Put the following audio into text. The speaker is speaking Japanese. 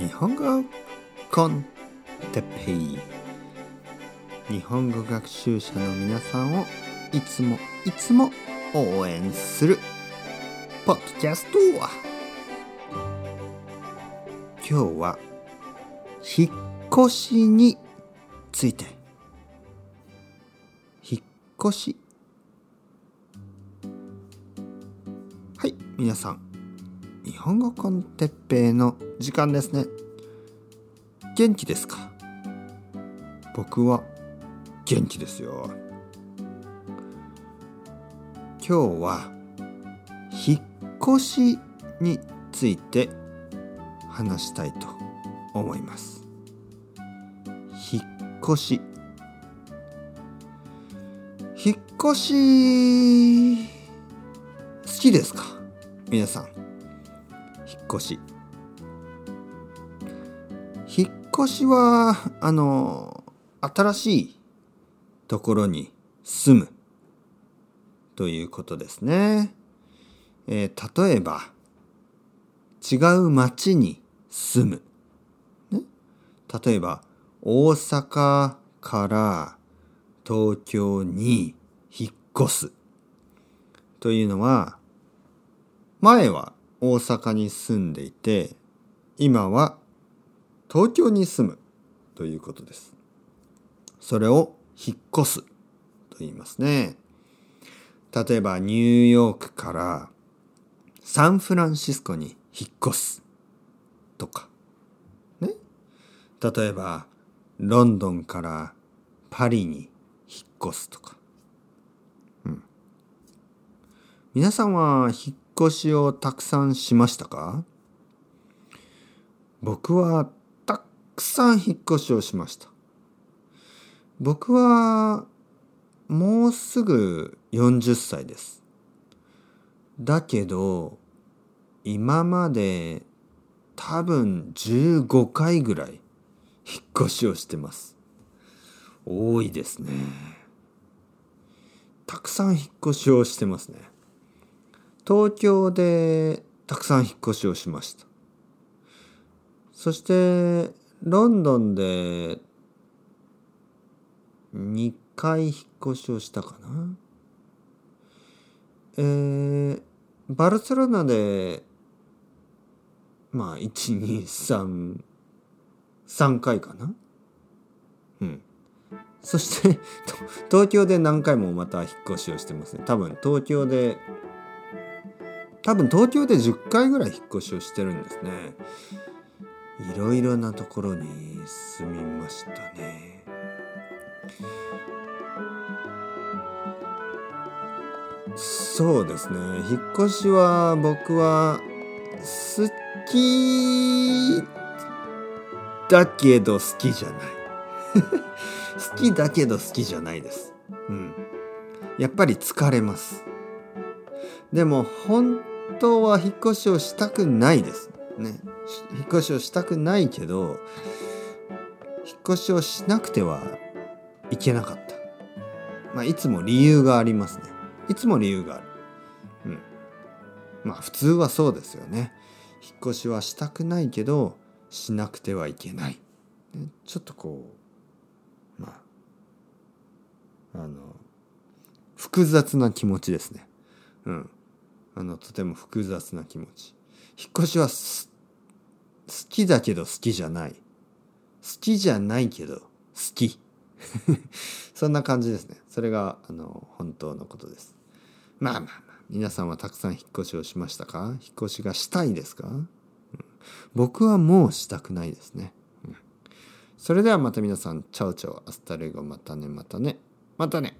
日本語コンテッペイ。日本語学習者の皆さんをいつもいつも応援するポッドキャスト今日は引っ越しについて。引っ越し。はい皆さん。日本語コンテッペイの時間ですね。元気ですか？僕は元気ですよ。今日は引っ越しについて話したいと思います。引っ越し。引っ越し好きですか？皆さん。引っ越し。引っ越しはあの新しいところに住む。ということですね。えー、例えば違う町に住む、ね、例えば大阪から東京に引っ越す。というのは前は大阪に住んでいて今は東京に住むということです。それを引っ越すと言いますね。例えばニューヨークからサンフランシスコに引っ越すとか。ね。例えばロンドンからパリに引っ越すとか。うん。皆さんは引っ越しをたくさんしましたか？僕はたくさん引っ越しをしました。僕はもうすぐ40歳です。だけど今まで多分15回ぐらい引っ越しをしてます。多いですね。たくさん引っ越しをしてますね。東京でたくさん引っ越しをしました。そしてロンドンで2回引っ越しをしたかな。えー、バルセロナでまあ123 3回かな。うん。そして東京で何回もまた引っ越しをしてますね。多分東京で多分東京で10回ぐらい引っ越しをしてるんですね。いろいろなところに住みましたね。そうですね。引っ越しは僕は好きだけど好きじゃない。好きだけど好きじゃないです。うん。やっぱり疲れます。でも本当は引っ越しをしたくないです。ね。引っ越しをしたくないけど、引っ越しをしなくてはいけなかった。まあ、いつも理由がありますね。いつも理由がある。うん。まあ、普通はそうですよね。引っ越しはしたくないけど、しなくてはいけない。ね、ちょっとこう、まあ、あの、複雑な気持ちですね。うん。あのとても複雑な気持ち。引っ越しは好きだけど好きじゃない。好きじゃないけど好き。そんな感じですね。それがあの本当のことです。まあまあまあ。皆さんはたくさん引っ越しをしましたか？引っ越しがしたいですか、うん、僕はもうしたくないですね、うん、それではまた皆さん ciao ciao hasta luego またねまたね。またね。